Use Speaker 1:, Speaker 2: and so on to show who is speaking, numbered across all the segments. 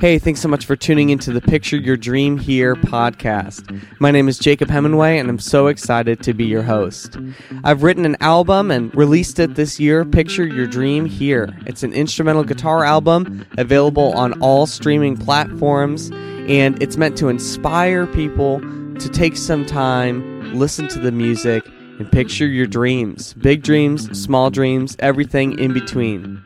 Speaker 1: Hey, thanks so much for tuning into the Picture Your Dream Here podcast. My name is Jacob Hemingway, and I'm so excited to be your host. I've written an album and released it this year, Picture Your Dream Here. It's an instrumental guitar album available on all streaming platforms, and it's meant to inspire people to take some time, listen to the music, and picture your dreams big dreams, small dreams, everything in between.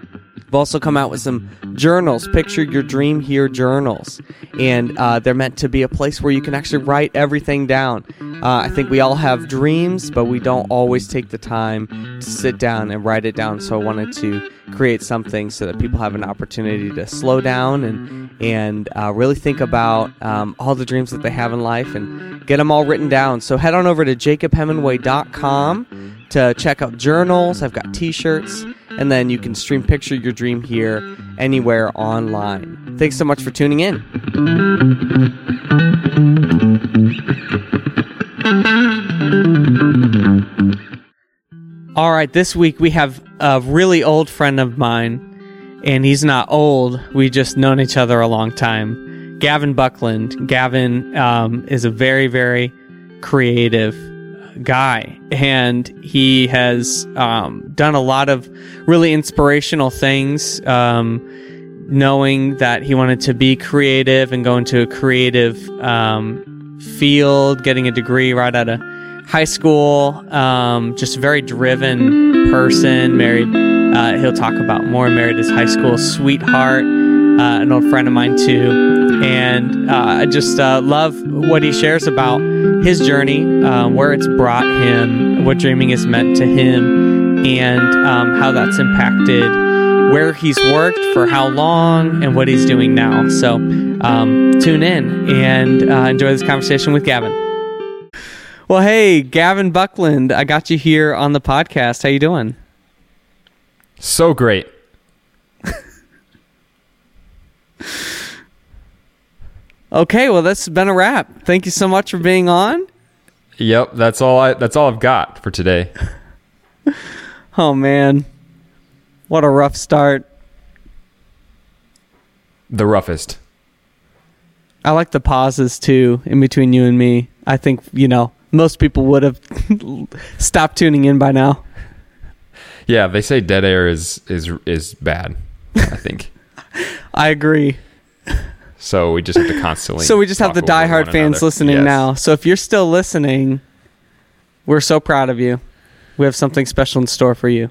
Speaker 1: I've also come out with some journals, Picture Your Dream Here journals. And uh, they're meant to be a place where you can actually write everything down. Uh, I think we all have dreams, but we don't always take the time to sit down and write it down. So I wanted to create something so that people have an opportunity to slow down and, and uh, really think about um, all the dreams that they have in life and get them all written down. So head on over to jacobhemingway.com to check out journals. I've got t shirts and then you can stream Picture Your Dream here anywhere online. Thanks so much for tuning in. All right, this week we have a really old friend of mine, and he's not old. We just known each other a long time. Gavin Buckland. Gavin um, is a very, very creative guy, and he has um, done a lot of really inspirational things. Um, knowing that he wanted to be creative and go into a creative um, field, getting a degree right out of high school. Um, just a very driven person. Married. Uh, he'll talk about more. Married his high school sweetheart, uh, an old friend of mine too, and uh, I just uh, love what he shares about his journey, um, where it's brought him, what dreaming has meant to him, and um, how that's impacted where he's worked for how long and what he's doing now. So um, tune in and uh, enjoy this conversation with Gavin. Well, hey, Gavin Buckland, I got you here on the podcast. How you doing?
Speaker 2: So great.
Speaker 1: okay, well, that's been a wrap. Thank you so much for being on.
Speaker 2: Yep, that's all I that's all I've got for today.
Speaker 1: oh man. What a rough start.
Speaker 2: The roughest.
Speaker 1: I like the pauses too in between you and me. I think, you know, most people would have stopped tuning in by now.
Speaker 2: Yeah, they say dead air is is is bad. I think.
Speaker 1: I agree.
Speaker 2: So we just have to constantly.
Speaker 1: So we just have the diehard fans listening yes. now. So if you're still listening, we're so proud of you. We have something special in store for you.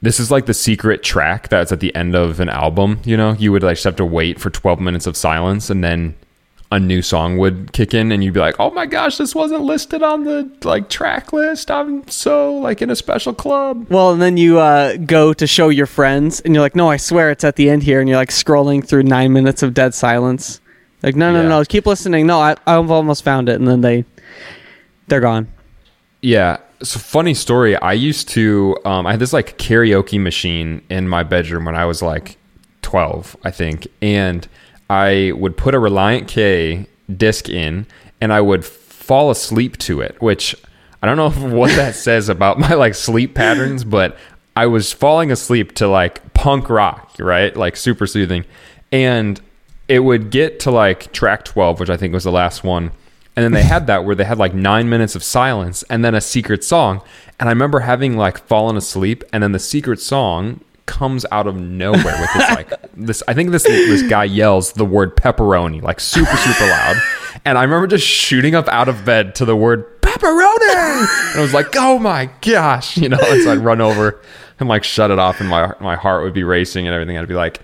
Speaker 2: This is like the secret track that's at the end of an album. You know, you would like just have to wait for 12 minutes of silence, and then a new song would kick in and you'd be like, "Oh my gosh, this wasn't listed on the like track list. I'm so like in a special club."
Speaker 1: Well, and then you uh, go to show your friends and you're like, "No, I swear it's at the end here." And you're like scrolling through 9 minutes of dead silence. Like, "No, no, yeah. no, keep listening. No, I I've almost found it." And then they they're gone.
Speaker 2: Yeah. So funny story. I used to um, I had this like karaoke machine in my bedroom when I was like 12, I think. And I would put a Relient K disc in and I would fall asleep to it, which I don't know what that says about my like sleep patterns, but I was falling asleep to like punk rock, right? Like super soothing. And it would get to like track 12, which I think was the last one. And then they had that where they had like nine minutes of silence and then a secret song. And I remember having like fallen asleep and then the secret song comes out of nowhere with this like this I think this this guy yells the word pepperoni like super super loud. And I remember just shooting up out of bed to the word pepperoni. And I was like, "Oh my gosh," you know, and so I'd run over and like shut it off and my my heart would be racing and everything. I'd be like,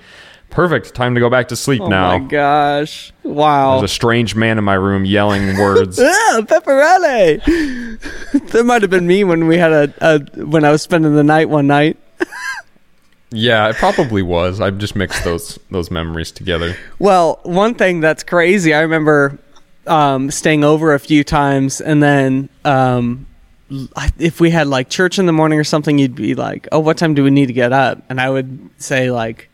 Speaker 2: "Perfect, time to go back to sleep
Speaker 1: oh
Speaker 2: now."
Speaker 1: Oh my gosh. Wow.
Speaker 2: There's a strange man in my room yelling words.
Speaker 1: ah, pepperoni. that might have been me when we had a, a when I was spending the night one night.
Speaker 2: Yeah, it probably was. I've just mixed those those memories together.
Speaker 1: Well, one thing that's crazy, I remember um, staying over a few times, and then um, if we had like church in the morning or something, you'd be like, "Oh, what time do we need to get up?" And I would say like,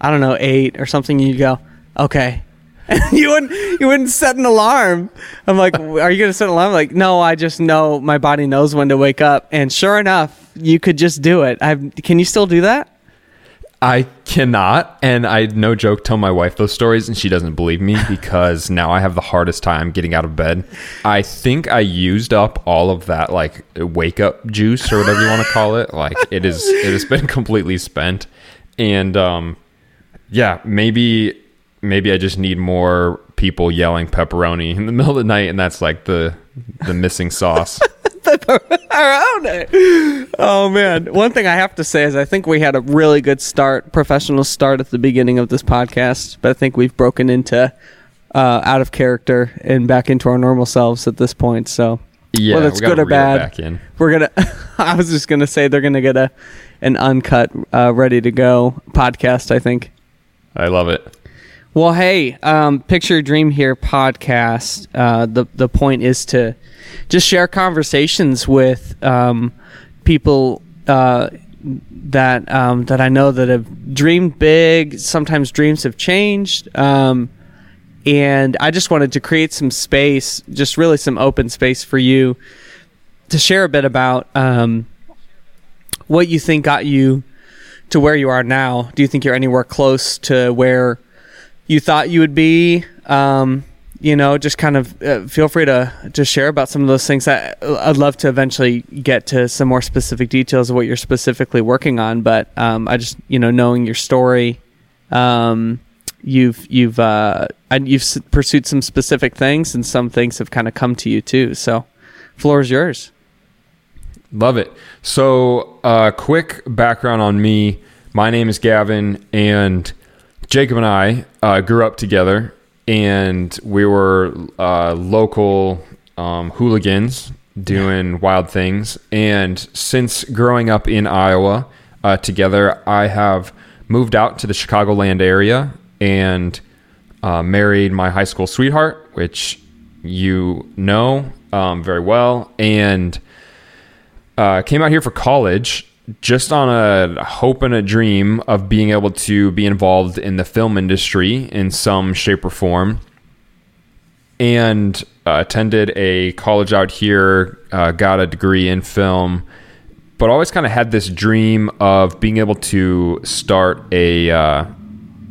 Speaker 1: I don't know, eight or something. You'd go, "Okay." And you wouldn't you wouldn't set an alarm. I'm like, are you gonna set an alarm? like, no, I just know my body knows when to wake up. And sure enough, you could just do it. I can you still do that?
Speaker 2: I cannot, and I no joke tell my wife those stories, and she doesn't believe me because now I have the hardest time getting out of bed. I think I used up all of that like wake up juice or whatever you want to call it. Like it is, it has been completely spent, and um, yeah, maybe maybe I just need more people yelling pepperoni in the middle of the night, and that's like the the missing sauce.
Speaker 1: pepperoni. Oh man! One thing I have to say is I think we had a really good start, professional start at the beginning of this podcast, but I think we've broken into uh, out of character and back into our normal selves at this point. So
Speaker 2: Yeah,
Speaker 1: whether it's good or bad,
Speaker 2: back in.
Speaker 1: we're gonna. I was just gonna say they're gonna get a an uncut, uh, ready to go podcast. I think.
Speaker 2: I love it.
Speaker 1: Well, hey, um, Picture Dream Here podcast. Uh, the the point is to just share conversations with um, people uh, that um, that I know that have dreamed big. Sometimes dreams have changed, um, and I just wanted to create some space, just really some open space for you to share a bit about um, what you think got you to where you are now. Do you think you're anywhere close to where you thought you would be. Um, you know, just kind of uh, feel free to just share about some of those things. I, I'd love to eventually get to some more specific details of what you're specifically working on. But um, I just, you know, knowing your story, um, you've you've uh, and you've pursued some specific things, and some things have kind of come to you too. So, floor is yours.
Speaker 2: Love it. So, uh, quick background on me. My name is Gavin, and Jacob and I uh, grew up together, and we were uh, local um, hooligans doing wild things. And since growing up in Iowa uh, together, I have moved out to the Chicagoland area and uh, married my high school sweetheart, which you know um, very well, and uh, came out here for college just on a hope and a dream of being able to be involved in the film industry in some shape or form. And uh, attended a college out here uh, got a degree in film but always kind of had this dream of being able to start a uh,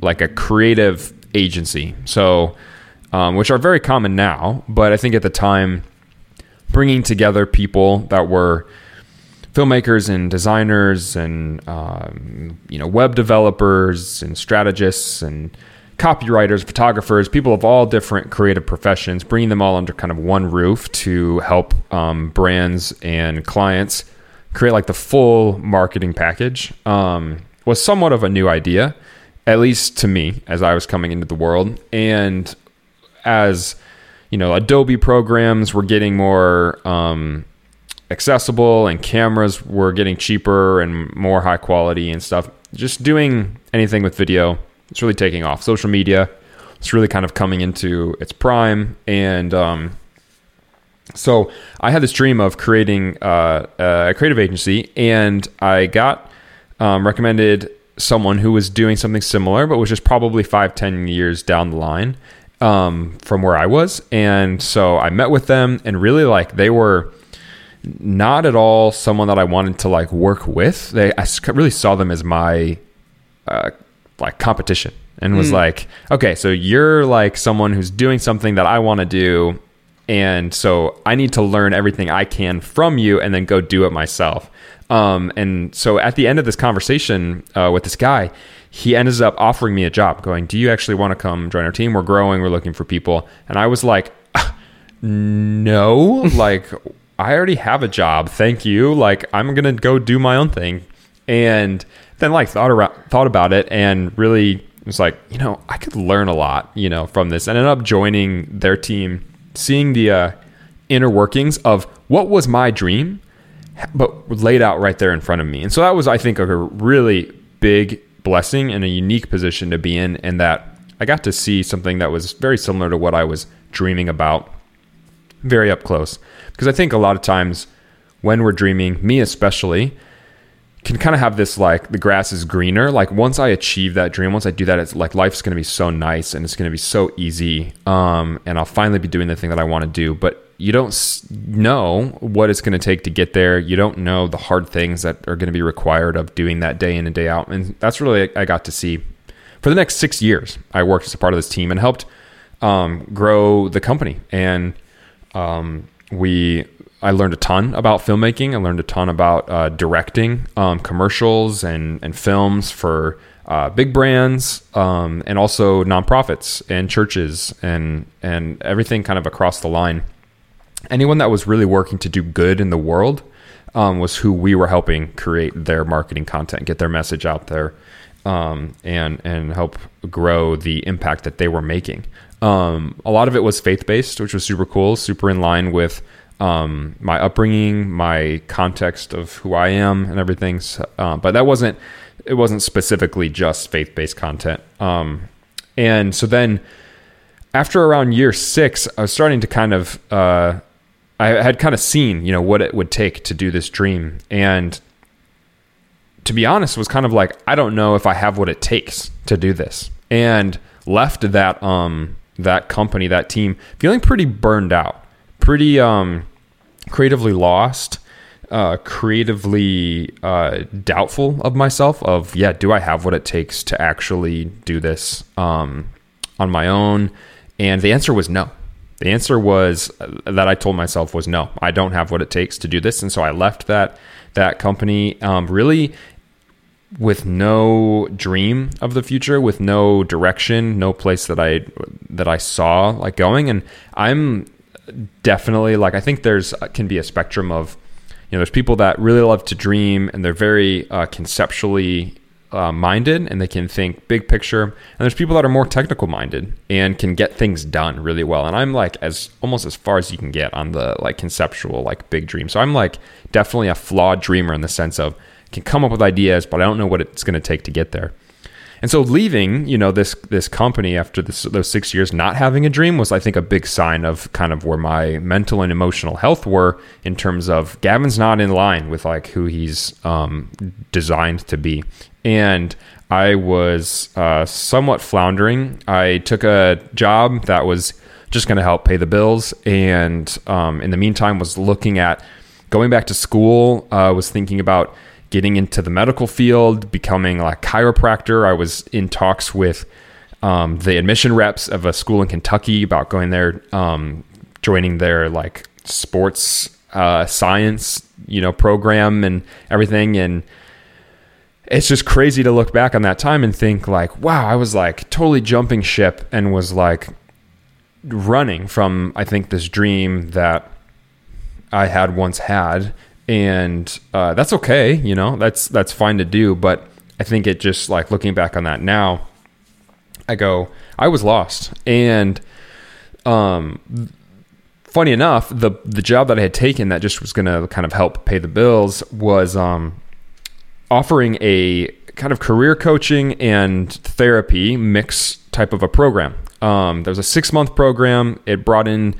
Speaker 2: like a creative agency. So um, which are very common now but i think at the time bringing together people that were filmmakers and designers and um, you know web developers and strategists and copywriters, photographers, people of all different creative professions, bringing them all under kind of one roof to help um, brands and clients create like the full marketing package um, was somewhat of a new idea, at least to me as I was coming into the world. And as you know, Adobe programs were getting more um, accessible and cameras were getting cheaper and more high quality and stuff. Just doing anything with video, it's really taking off. Social media, it's really kind of coming into its prime. And um, so I had this dream of creating uh, a creative agency, and I got um, recommended someone who was doing something similar, but was just probably five, ten years down the line um, from where I was. And so I met with them, and really like they were not at all someone that I wanted to like work with. They I really saw them as my uh, like competition and was like, okay, so you're like someone who's doing something that I want to do, and so I need to learn everything I can from you and then go do it myself. Um, and so at the end of this conversation uh, with this guy, he ends up offering me a job, going, "Do you actually want to come join our team? We're growing. We're looking for people." And I was like, no like i already have a job thank you. Like i'm gonna go do my own thing. And then like thought around thought about it and really was like you know i could learn a lot you know from this. And ended up joining their team seeing the uh, inner workings of what was my dream but laid out right there in front of me. And so that was i think a really big blessing and a unique position to be in and that i got to see something that was very similar to what i was dreaming about very up close because I think a lot of times when we're dreaming, me especially, can kind of have this like the grass is greener. Like once I achieve that dream, once I do that, it's like life's going to be so nice and it's going to be so easy. Um, and I'll finally be doing the thing that I want to do. But you don't know what it's going to take to get there. You don't know the hard things that are going to be required of doing that day in and day out. And that's really I got to see for the next six years. I worked as a part of this team and helped um, grow the company. And um, we I learned a ton about filmmaking. I learned a ton about uh, directing um, commercials and and films for uh, big brands um, and also nonprofits and churches and and everything kind of across the line. Anyone that was really working to do good in the world um, was who we were helping create their marketing content, get their message out there, um, and and help grow the impact that they were making. Um, a lot of it was faith based, which was super cool, super in line with um, my upbringing, my context of who I am, and everything. So, uh, but that wasn't it wasn't specifically just faith based content. Um, and so then after around year six, I was starting to kind of uh, I had kind of seen you know what it would take to do this dream, and to be honest, was kind of like I don't know if I have what it takes to do this, and left that um that company that team feeling pretty burned out, pretty um creatively lost uh, creatively uh, doubtful of myself. Of yeah, do I have what it takes to actually do this um, on my own? And the answer was no. The answer was uh, that I told myself was no. I don't have what it takes to do this, and so I left that that company um, really with no dream of the future, with no direction, no place that I that I saw like going. And I'm definitely like I think there's can be a spectrum of you know, there's people that really love to dream and they're very uh, conceptually uh, minded and they can think big picture. And there's people that are more technical minded and can get things done really well. And I'm like as almost as far as you can get on the like conceptual like big dream. So I'm like definitely a flawed dreamer in the sense of can come up with ideas, but I don't know what it's going to take to get there. And so leaving, you know, this this company after this, those six years not having a dream was, I think, a big sign of kind of where my mental and emotional health were in terms of Gavin's not in line with like who he's um, designed to be, and I was uh, somewhat floundering. I took a job that was just going to help pay the bills, and um, in the meantime, was looking at going back to school. Uh, was thinking about getting into the medical field, becoming a chiropractor. I was in talks with um, the admission reps of a school in Kentucky about going there, um, joining their like sports uh, science, you know, program and everything. And it's just crazy to look back on that time and think like, wow, I was like totally jumping ship and was like running from, I think, this dream that I had once had and uh, that's okay. You know, that's that's fine to do. But I think it just like looking back on that now, I go, I was lost, and um, funny enough, the the job that I had taken that just was going to kind of help pay the bills was um, offering a kind of career coaching and therapy mix type of a program. Um, there was a six month program. It brought in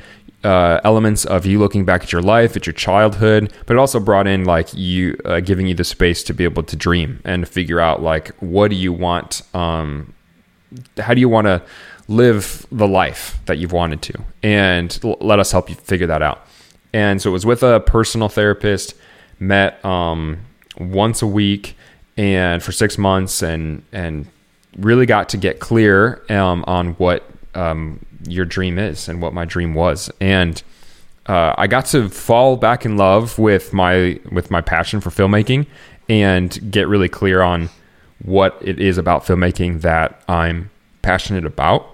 Speaker 2: uh, elements of you looking back at your life, at your childhood, but it also brought in like you uh, giving you the space to be able to dream and figure out like what do you want, um, how do you want to live the life that you've wanted to, and l- let us help you figure that out. And so it was with a personal therapist, met um, once a week, and for six months, and and really got to get clear um, on what um, your dream is and what my dream was. And uh, I got to fall back in love with my with my passion for filmmaking and get really clear on what it is about filmmaking that I'm passionate about.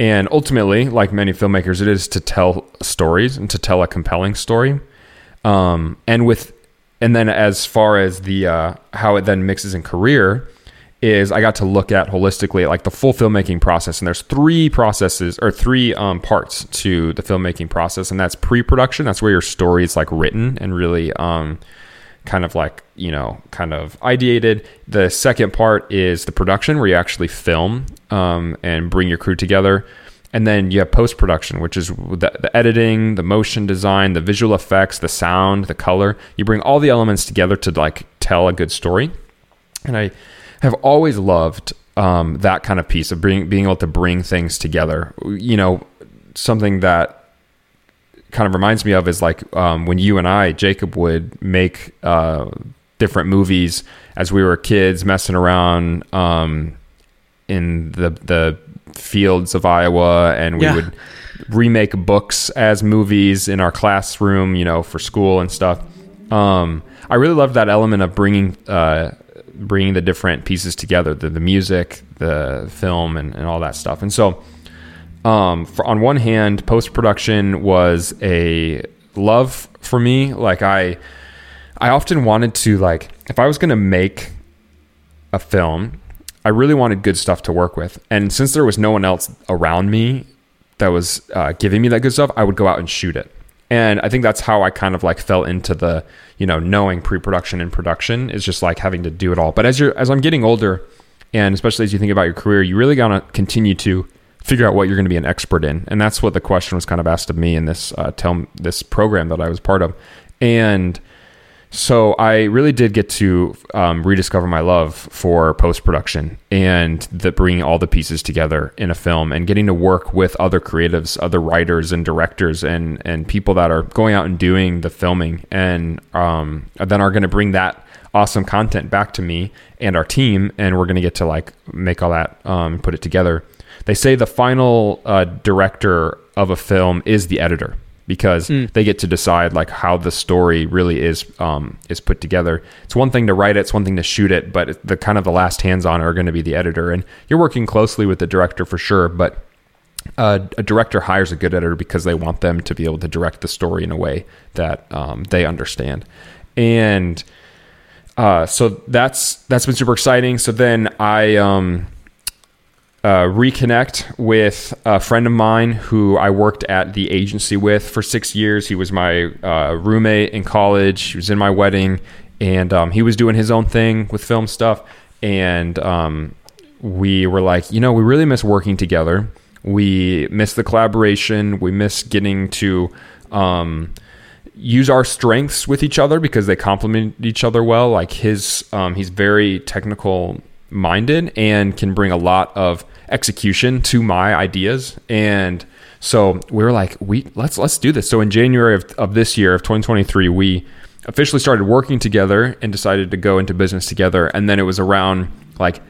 Speaker 2: And ultimately, like many filmmakers, it is to tell stories and to tell a compelling story. Um, and with and then as far as the uh, how it then mixes in career, is I got to look at holistically like the full filmmaking process. And there's three processes or three um, parts to the filmmaking process. And that's pre-production. That's where your story is like written and really um, kind of like, you know, kind of ideated. The second part is the production where you actually film um, and bring your crew together. And then you have post production, which is the, the, editing, the motion design, the visual effects, the sound, the color. You bring all the elements together to like tell a good story. And I have always loved um, that kind of piece of being being able to bring things together. You know, something that kind of reminds me of is like um, when you and I, Jacob, would make uh, different movies as we were kids, messing around um, in the the fields of Iowa, and we
Speaker 1: Yeah.
Speaker 2: would remake books as movies in our classroom, you know, for school and stuff. Um, I really loved that element of bringing uh, bringing the different pieces together, the the music, the film, and, and all that stuff. And so, um, for, on one hand, post production was a love for me. Like I, I often wanted to like if I was going to make a film, I really wanted good stuff to work with. And since there was no one else around me that was uh, giving me that good stuff, I would go out and shoot it. And I think that's how I kind of like fell into the, you know, knowing pre-production and production is just like having to do it all. But as you're as I'm getting older, and especially as you think about your career, you really gotta continue to figure out what you're going to be an expert in, and that's what the question was kind of asked of me in this uh, tell this program that I was part of, and so I really did get to um, rediscover my love for post production and the bringing all the pieces together in a film and getting to work with other creatives, other writers and directors and and people that are going out and doing the filming and um, then are going to bring that awesome content back to me and our team and we're going to get to like make all that um, put it together. They say the final uh, director of a film is the editor because they get to decide like how the story really is um, is put together. It's one thing to write it, it's one thing to shoot it, but the kind of the last hands on are going to be the editor, and you're working closely with the director for sure. But uh, a director hires a good editor because they want them to be able to direct the story in a way that um, they understand, and uh, so that's that's been super exciting. So then I. Um, uh, reconnect with a friend of mine who I worked at the agency with for six years. He was my uh, roommate in college. He was in my wedding, and um, he was doing his own thing with film stuff. And um, we were like, you know, we really miss working together. We miss the collaboration. We miss getting to um, use our strengths with each other because they complement each other well. Like his, um, he's very technical minded and can bring a lot of execution to my ideas. And so we were like, we let's let's do this. So in January of, of this year of 2023, we officially started working together and decided to go into business together. And then it was around like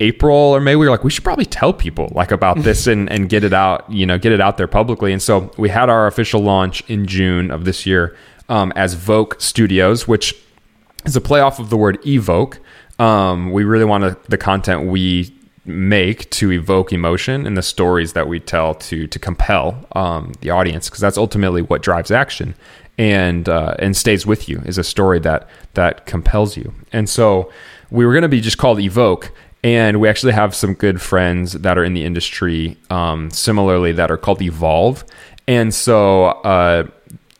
Speaker 2: April or May, we were like, we should probably tell people like about this and, and get it out, you know, get it out there publicly. And so we had our official launch in June of this year um, as Voke Studios, which is a play off of the word evoke. Um, we really want the content we make to evoke emotion and the stories that we tell to to compel um, the audience because that's ultimately what drives action and uh, and stays with you is a story that that compels you. And so we were going to be just called evoke and we actually have some good friends that are in the industry um, similarly that are called evolve. And so uh,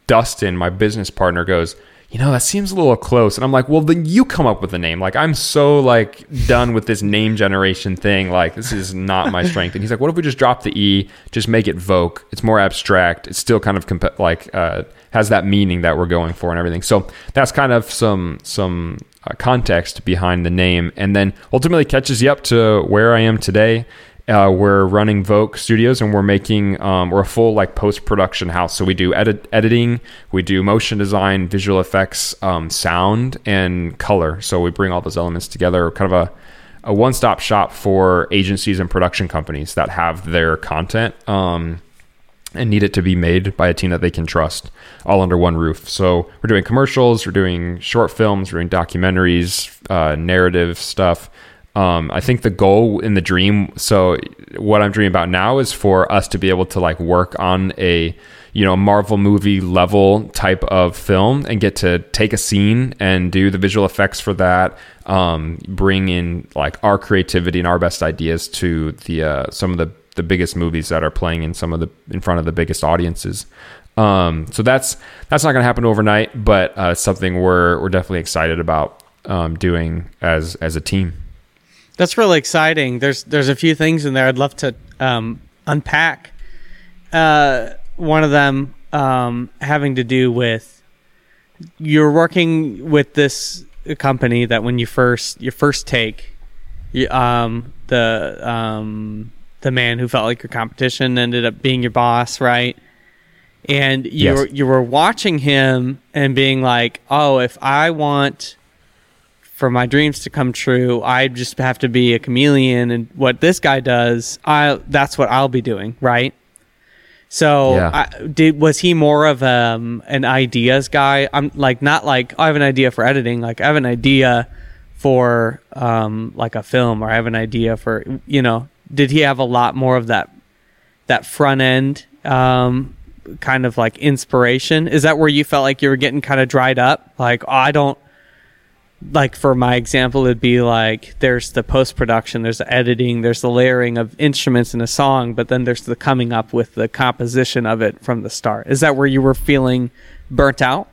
Speaker 2: dustin my business partner goes you know, that seems a little close. And I'm like, well, then you come up with a name. Like, I'm so like done with this name generation thing. Like, this is not my strength. And he's like, what if we just drop the E, just make it Voke? It's more abstract. It's still kind of comp- like uh, has that meaning that we're going for and everything. So that's kind of some some uh, context behind the name, and then ultimately catches you up to where I am today. Uh, we're running Voke Studios and we're making um, we're a full like post production house. So we do edit editing, we do motion design, visual effects, um, sound, and color. So we bring all those elements together, kind of a a one stop shop for agencies and production companies that have their content um, and need it to be made by a team that they can trust, all under one roof. So we're doing commercials, we're doing short films, we're doing documentaries, uh, narrative stuff. Um, I think the goal in the dream. So what I'm dreaming about now is for us to be able to like work on a you know Marvel movie level type of film and get to take a scene and do the visual effects for that. Um, bring in like our creativity and our best ideas to the uh, some of the the biggest movies that are playing in some of the in front of the biggest audiences. Um, so that's that's not going to happen overnight, but uh, something we're we're definitely excited about um, doing as as a team.
Speaker 1: That's really exciting. There's there's a few things in there I'd love to um, unpack. Uh, one of them um, having to do with you're working with this company that when you first your first take, you, um, the um, the man who felt like your competition ended up being your boss, right? and you
Speaker 2: Yes.
Speaker 1: were, you were watching him and being like, "Oh, if I want for my dreams to come true, I just have to be a chameleon and what this guy does, I that's what I'll be doing, right?" So,
Speaker 2: Yeah.
Speaker 1: I, did was he more of um, an ideas guy? I'm like not like "Oh, I have an idea for editing. Like I have an idea for um, like a film, or I have an idea for you know. Did he have a lot more of that that front end um, kind of like inspiration? Is that where you felt like you were getting kind of dried up? Like oh, I don't like for my example it'd be like there's the post production there's the editing there's the layering of instruments in a song but then there's the coming up with the composition of it from the start is that where you were feeling burnt out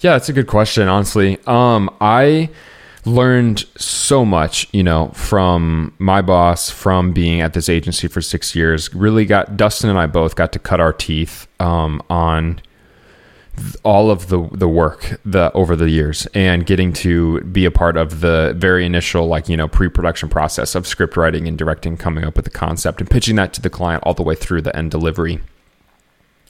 Speaker 2: Yeah, that's a good question, honestly. Um, I learned so much, you know, from my boss, from being at this agency for six years. Really got Dustin and I both got to cut our teeth um, on all of the the work the over the years and getting to be a part of the very initial like you know pre-production process of script writing and directing coming up with the concept and pitching that to the client all the way through the end delivery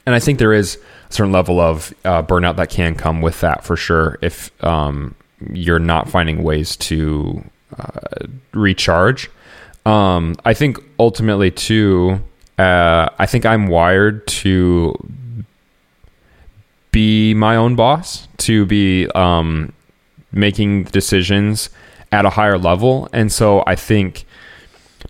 Speaker 2: and I think there is a certain level of uh, burnout that can come with that for sure if um, you're not finding ways to uh, recharge. Um, I think ultimately too, uh, I think I'm wired to be my own boss, to be um, making decisions at a higher level, and so I think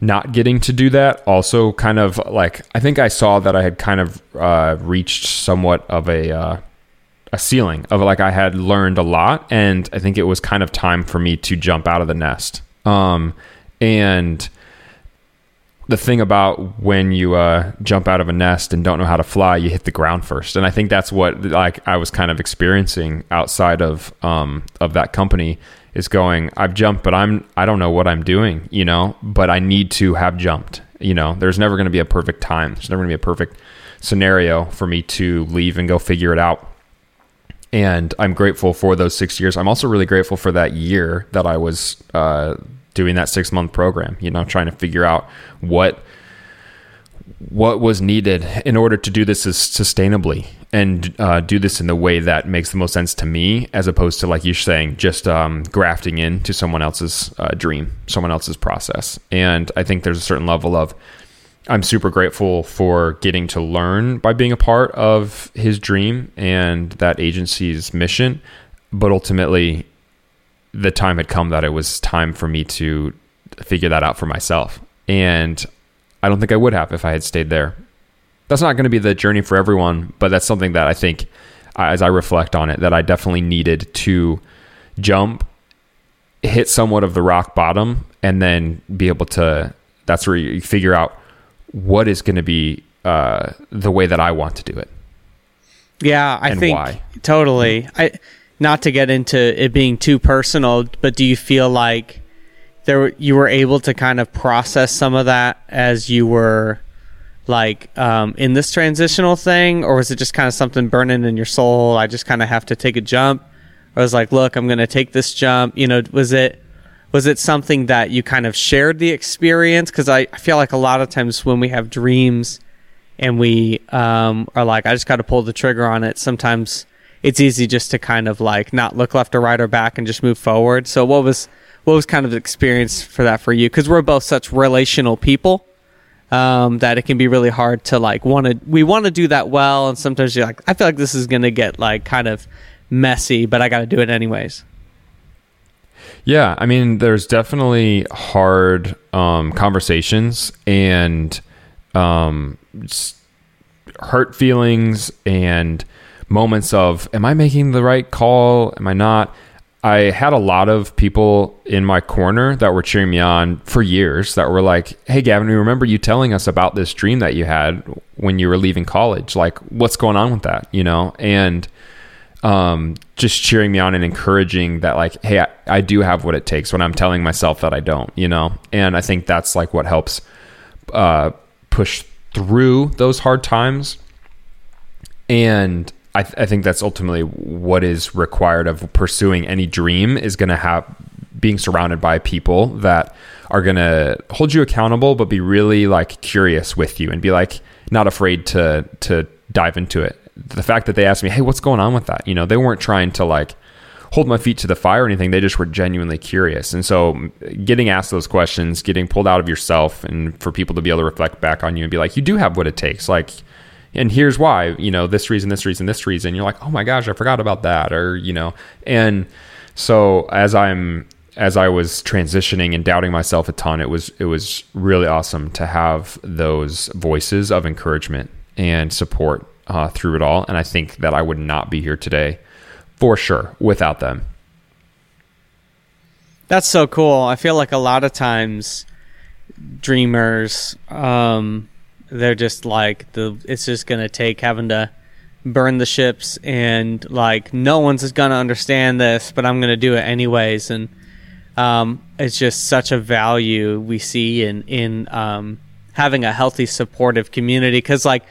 Speaker 2: not getting to do that also kind of like I think I saw that I had kind of uh, reached somewhat of a uh, a ceiling of like I had learned a lot, and I think it was kind of time for me to jump out of the nest. Um, and the thing about when you uh, jump out of a nest and don't know how to fly, you hit the ground first, and I think that's what like I was kind of experiencing outside of um, of that company is going. I've jumped, but I'm I don't know what I'm doing, you know. But I need to have jumped. You know, there's never going to be a perfect time. There's never going to be a perfect scenario for me to leave and go figure it out. And I'm grateful for those six years. I'm also really grateful for that year that I was uh, doing that six month program. You know, trying to figure out what what was needed in order to do this sustainably and uh, do this in the way that makes the most sense to me, as opposed to like you're saying, just um, grafting into someone else's uh, dream, someone else's process. And I think there's a certain level of I'm super grateful for getting to learn by being a part of his dream and that agency's mission. But ultimately, the time had come that it was time for me to figure that out for myself. And I don't think I would have if I had stayed there. That's not going to be the journey for everyone, but that's something that I think, as I reflect on it, that I definitely needed to jump, hit somewhat of the rock bottom, and then be able to. That's where you figure out what is going to be uh, the way that I want to do it.
Speaker 1: Yeah, I think
Speaker 2: why?
Speaker 1: totally. I not to get into it being too personal, but do you feel like there you were able to kind of process some of that as you were like um, in this transitional thing, or was it just kind of something burning in your soul? I just kind of have to take a jump. I was like, look, I'm going to take this jump. You know, was it was it something that you kind of shared the experience? Because I, I feel like a lot of times when we have dreams and we um, are like, I just got to pull the trigger on it. Sometimes it's easy just to kind of like not look left or right or back and just move forward. So what was what was kind of the experience for that for you? Because we're both such relational people um, that it can be really hard to like want to we want to do that well, and sometimes you're like, I feel like this is gonna get like kind of messy, but I got to do it anyways.
Speaker 2: Yeah, I mean, there's definitely hard um, conversations and um, hurt feelings and moments of, am I making the right call? Am I not? I had a lot of people in my corner that were cheering me on for years that were like, Hey, Gavin, we remember you telling us about this dream that you had when you were leaving college. Like, what's going on with that? You know? And, um, just cheering me on and encouraging that like, hey, I, I do have what it takes when I'm telling myself that I don't, you know. And I think that's like what helps uh, push through those hard times. And I, th- I think that's ultimately what is required of pursuing any dream is going to have being surrounded by people that are going to hold you accountable, but be really like curious with you and be like not afraid to to dive into it. The fact that they asked me, "Hey, what's going on with that?" You know, they weren't trying to like hold my feet to the fire or anything. They just were genuinely curious. And so getting asked those questions, getting pulled out of yourself and for people to be able to reflect back on you and be like, you do have what it takes. Like, and here's why, you know, this reason, this reason, this reason. You're like, oh my gosh, I forgot about that. Or, you know, and so as I'm, as I was transitioning and doubting myself a ton, it was, it was really awesome to have those voices of encouragement and support uh, through it all. And I think that I would not be here today for sure without them.
Speaker 1: That's so cool. I feel like a lot of times dreamers um they're just like the it's just to take having to burn the ships and like no one's to understand this, but I'm to do it anyways. And um it's just such a value we see in in um having a healthy supportive community. Cuz like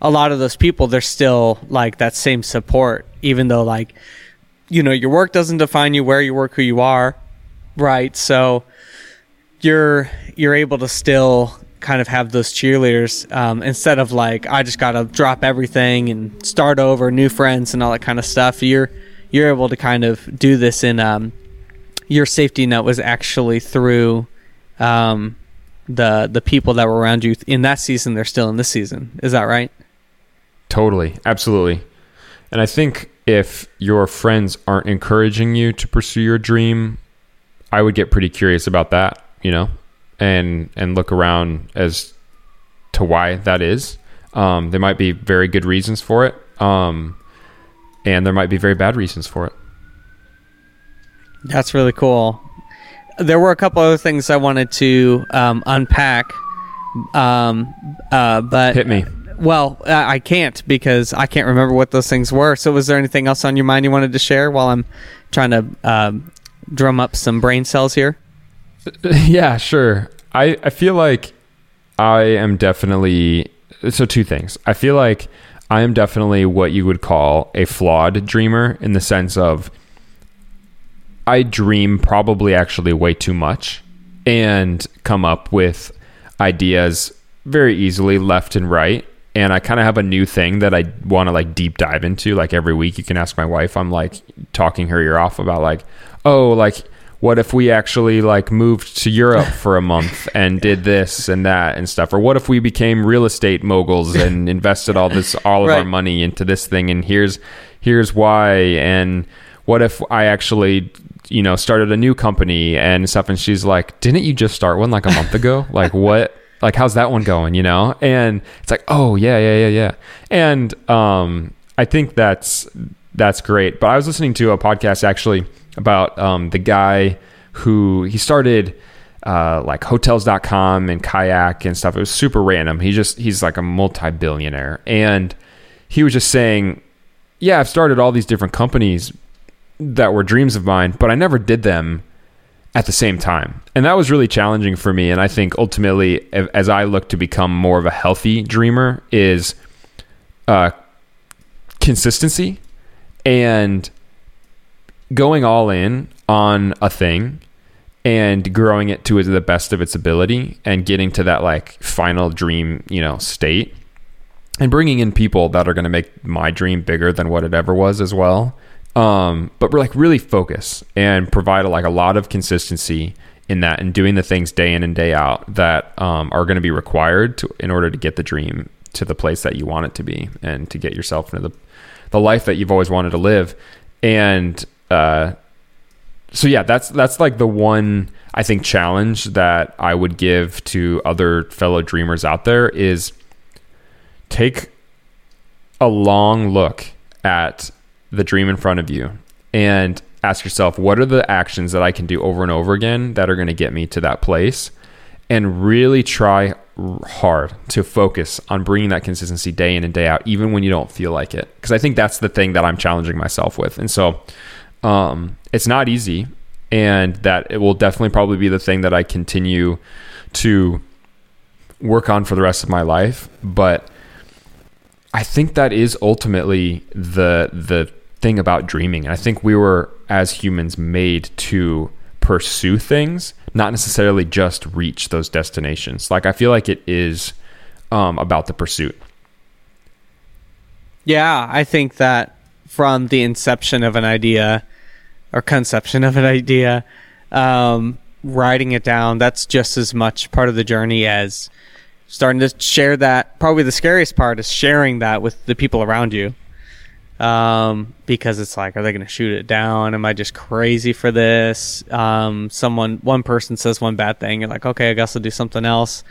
Speaker 1: a lot of those people they're still like that same support even though like you know your work doesn't define you where you work who you are right? So you're you're able to still kind of have those cheerleaders um, instead of like I just gotta drop everything and start over, new friends and all that kind of stuff. You're you're able to kind of do this in um, your safety net was actually through um, the the people that were around you in that season. They're still in this season. Is that right?
Speaker 2: Totally, absolutely. And I think if your friends aren't encouraging you to pursue your dream, I would get pretty curious about that, you know, and and look around as to why that is. Um, there might be very good reasons for it, um, and there might be very bad reasons for it.
Speaker 1: That's really cool. There were a couple other things I wanted to um, unpack, um, uh, but
Speaker 2: hit me.
Speaker 1: Well, I can't because I can't remember what those things were. So, was there anything else on your mind you wanted to share while I'm trying to um, drum up some brain cells here?
Speaker 2: Yeah, sure. I, I feel like I am definitely so two things. I feel like I am definitely what you would call a flawed dreamer in the sense of I dream probably actually way too much and come up with ideas very easily left and right and I kind of have a new thing that I want to like deep dive into. Like every week, you can ask my wife. I'm like talking her ear off about like, oh, like what if we actually like moved to Europe for a month and did this and that and stuff, or what if we became real estate moguls and invested all this all of right. our money into this thing, and here's here's why, and what if I actually you know started a new company and stuff, and she's like, didn't you just start one like a month ago? like what? like how's that one going you know and it's like oh yeah yeah yeah yeah and um i think that's that's great but i was listening to a podcast actually about um the guy who he started uh, like hotels.com and kayak and stuff. It was super random. He just, he's like a multi billionaire. And he was just saying, Yeah, I've started all these different companies that were dreams of mine, but I never did them at the same time. And that was really challenging for me. And I think ultimately, as I look to become more of a healthy dreamer, is uh, consistency and going all in on a thing and growing it to the best of its ability and getting to that like final dream, you know, state and bringing in people that are going to make my dream bigger than what it ever was as well. Um, but we're like really focus and provide a, like a lot of consistency in that and doing the things day in and day out that um, are going to be required to, in order to get the dream to the place that you want it to be and to get yourself into the the life that you've always wanted to live. And uh, so yeah that's that's like the one I think challenge that I would give to other fellow dreamers out there is take a long look at the dream in front of you and ask yourself, what are the actions that I can do over and over again that are going to get me to that place? And really try hard to focus on bringing that consistency day in and day out, even when you don't feel like it. Because I think that's the thing that I'm challenging myself with. And so um, it's not easy. And that it will definitely probably be the thing that I continue to work on for the rest of my life. But I think that is ultimately the the thing about dreaming. I think we were as humans made to pursue things, not necessarily just reach those destinations. Like I feel like it is um, about the pursuit.
Speaker 1: Yeah, I think that from the inception of an idea or conception of an idea, um, writing it down, that's just as much part of the journey as starting to share that. Probably the scariest part is sharing that with the people around you. Um, because it's like, are they going to shoot it down? Am I just crazy for this? Um, someone, one person says one bad thing, you're like, okay, I guess I'll do something else.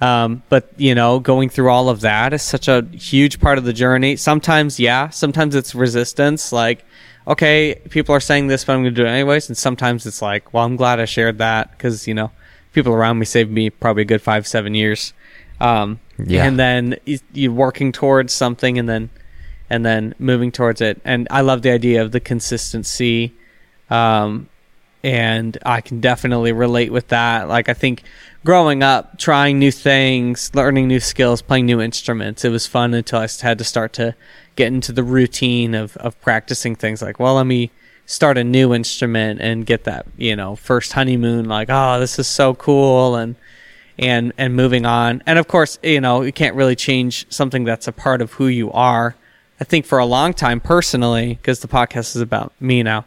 Speaker 1: Um, but you know, going through all of that is such a huge part of the journey. Sometimes, yeah, sometimes it's resistance, like, okay, people are saying this, but I'm going to do it anyways. And sometimes it's like, well, I'm glad I shared that because you know, people around me saved me probably a good five, seven years. Um,
Speaker 2: Yeah.
Speaker 1: and then you, you're working towards something, and then and then moving towards it. And I love the idea of the consistency. Um, and I can definitely relate with that. Like I think growing up, trying new things, learning new skills, playing new instruments, it was fun until I had to start to get into the routine of of practicing things. Like, well, let me start a new instrument and get that you know first honeymoon. Like, oh, this is so cool, and and and moving on. And of course, you know, you can't really change something that's a part of who you are. I think for a long time personally, because the podcast is about me now.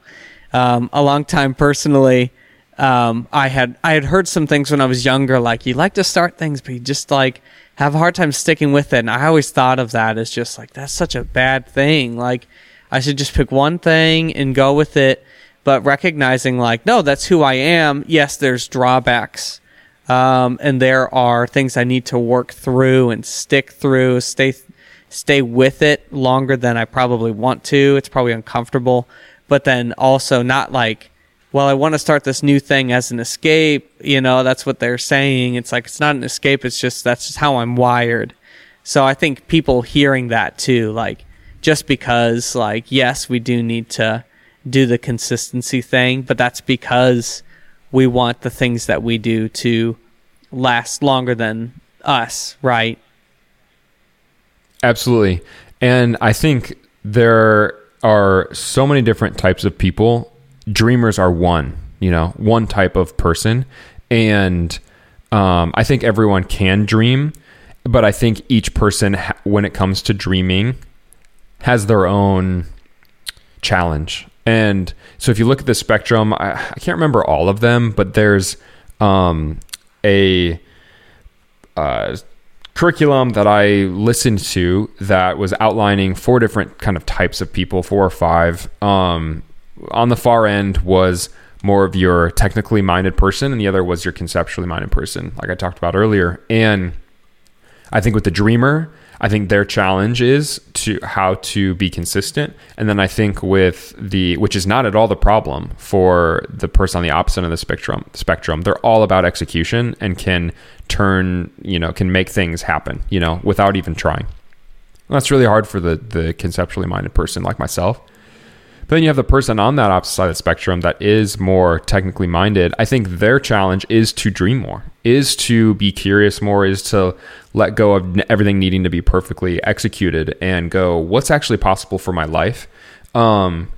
Speaker 1: Um, a long time personally, um, I had I had heard some things when I was younger, like you like to start things, but you just like have a hard time sticking with it. And I always thought of that as just like that's such a bad thing. Like I should just pick one thing and go with it. But recognizing like no, that's who I am. Yes, there's drawbacks, um, and there are things I need to work through and stick through, stay stay with it longer than I probably want to. It's probably uncomfortable, but then also not like, well, I want to start this new thing as an escape. You know, that's what they're saying. It's like, it's not an escape. It's just, that's just how I'm wired. So I think people hearing that too, like, just because, like, yes, we do need to do the consistency thing, but that's because we want the things that we do to last longer than us, right?
Speaker 2: Absolutely. And I think there are so many different types of people. Dreamers are one, you know, one type of person. And um, I think everyone can dream, but I think each person, when it comes to dreaming, has their own challenge. And so if you look at the spectrum, I, I can't remember all of them, but there's um, a uh, curriculum that I listened to that was outlining four different kind of types of people, four or five. Um, on the far end was more of your technically minded person, and the other was your conceptually minded person, like I talked about earlier. And I think with the dreamer, I think their challenge is to how to be consistent. And then I think with the which is not at all the problem for the person on the opposite of the spectrum spectrum. They're all about execution and can turn, you know, can make things happen, you know, without even trying. And that's really hard for the the conceptually minded person like myself. But then you have the person on that opposite side of the spectrum that is more technically minded. I think their challenge is to dream more, is to be curious more, is to let go of everything needing to be perfectly executed and go, what's actually possible for my life? Um,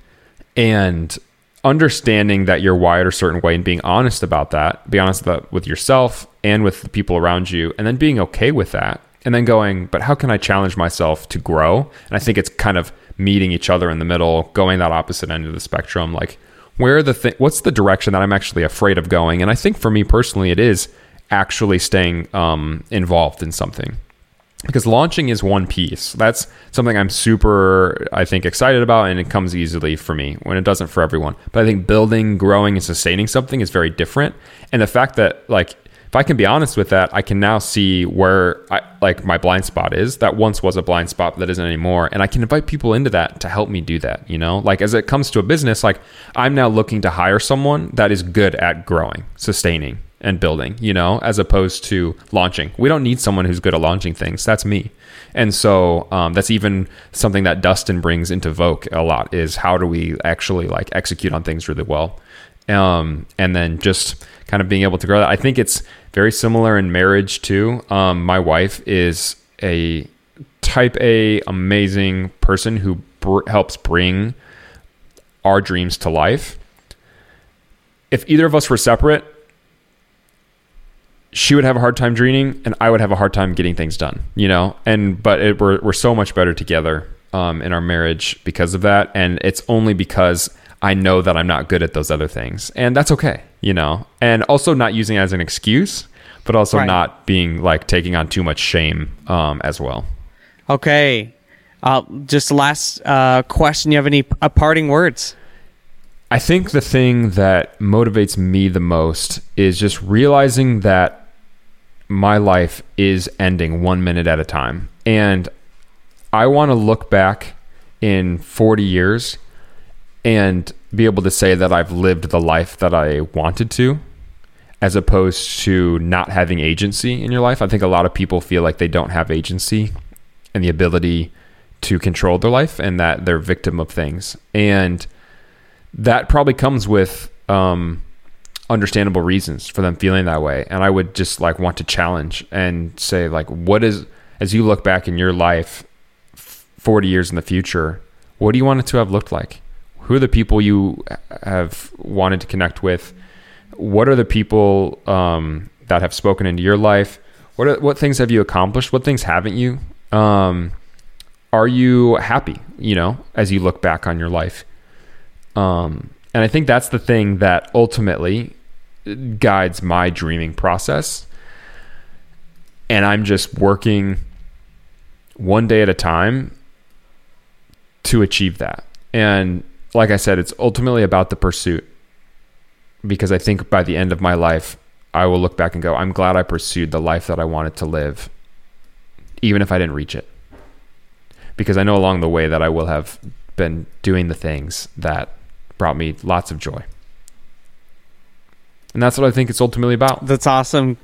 Speaker 2: and understanding that you're wired a certain way and being honest about that, be honest about, with yourself and with the people around you, and then being okay with that. And then going, but how can I challenge myself to grow? And I think it's kind of meeting each other in the middle, going that opposite end of the spectrum. Like, where the th- what's the direction that I'm actually afraid of going? And I think for me personally, it is actually staying um, involved in something because launching is one piece. That's something I'm super, I think, excited about, and it comes easily for me when it doesn't for everyone. But I think building, growing, and sustaining something is very different. And the fact that, like, if I can be honest with that, I can now see where I like my blind spot is. That once was a blind spot, that isn't anymore. And I can invite people into that to help me do that. You know, like as it comes to a business, like I'm now looking to hire someone that is good at growing, sustaining, and building, you know, as opposed to launching. We don't need someone who's good at launching things. That's me. And so um, that's even something that Dustin brings into Voke a lot is how do we actually like execute on things really well. Um, and then just kind of being able to grow that. I think it's very similar in marriage too. Um, my wife is a type A amazing person who br- helps bring our dreams to life. If either of us were separate, she would have a hard time dreaming and I would have a hard time getting things done, you know? And, but it, we're, we're so much better together. um, in our marriage because of that, and it's only because I know that I'm not good at those other things, and that's okay, you know. And also not using it as an excuse, but also
Speaker 1: Right.
Speaker 2: not being like taking on too much shame um, as well.
Speaker 1: Okay. Uh, just last uh, question. You have any uh, parting words?
Speaker 2: I think the thing that motivates me the most is just realizing that my life is ending one minute at a time. And I want to look back in 40 years and be able to say that I've lived the life that I wanted to, as opposed to not having agency in your life. I think a lot of people feel like they don't have agency and the ability to control their life and that they're victim of things. And that probably comes with um, understandable reasons for them feeling that way. And I would just like want to challenge and say, like, what is, as you look back in your life, 40 years in the future, what do you want it to have looked like? Who are the people you have wanted to connect with? What are the people um, that have spoken into your life? What are, what things have you accomplished? What things haven't you? Um, are you happy? You know, as you look back on your life. Um, and I think that's the thing that ultimately guides my dreaming process. And I'm just working one day at a time to achieve that. And like I said, it's ultimately about the pursuit. Because I think by the end of my life, I will look back and go, I'm glad I pursued the life that I wanted to live, even if I didn't reach it. Because I know along the way that I will have been doing the things that brought me lots of joy. And that's what I think it's ultimately about.
Speaker 1: That's awesome.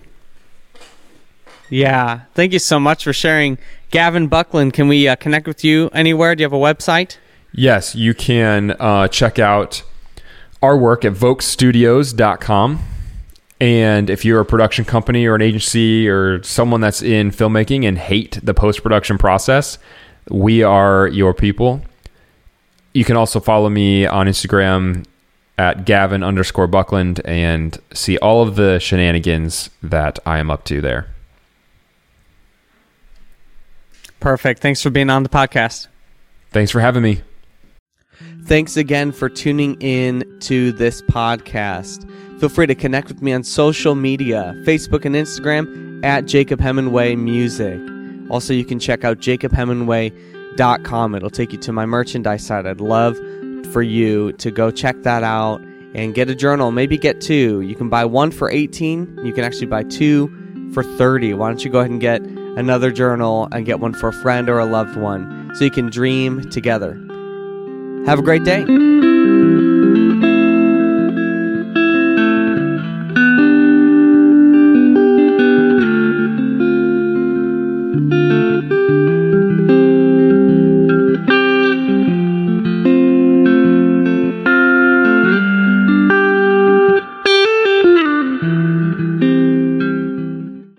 Speaker 1: Yeah. Thank you so much for sharing. Gavin Buckland, can we uh, connect with you anywhere? Do you have a website?
Speaker 2: Yes, you can uh, check out our work at vokestudios.com. And if you're a production company or an agency or someone that's in filmmaking and hate the post production process, we are your people. You can also follow me on Instagram at Gavin underscore Buckland and see all of the shenanigans that I am up to there.
Speaker 1: Perfect. Thanks for being on the podcast.
Speaker 2: Thanks for having me.
Speaker 1: Thanks again for tuning in to this podcast. Feel free to connect with me on social media Facebook and Instagram at Jacob Hemingway Music. Also, you can check out jacobhemingway.com. It'll take you to my merchandise site. I'd love for you to go check that out and get a journal. Maybe get two. You can buy one for 18. You can actually buy two for 30. Why don't you go ahead and get another journal and get one for a friend or a loved one so you can dream together. Have a great day.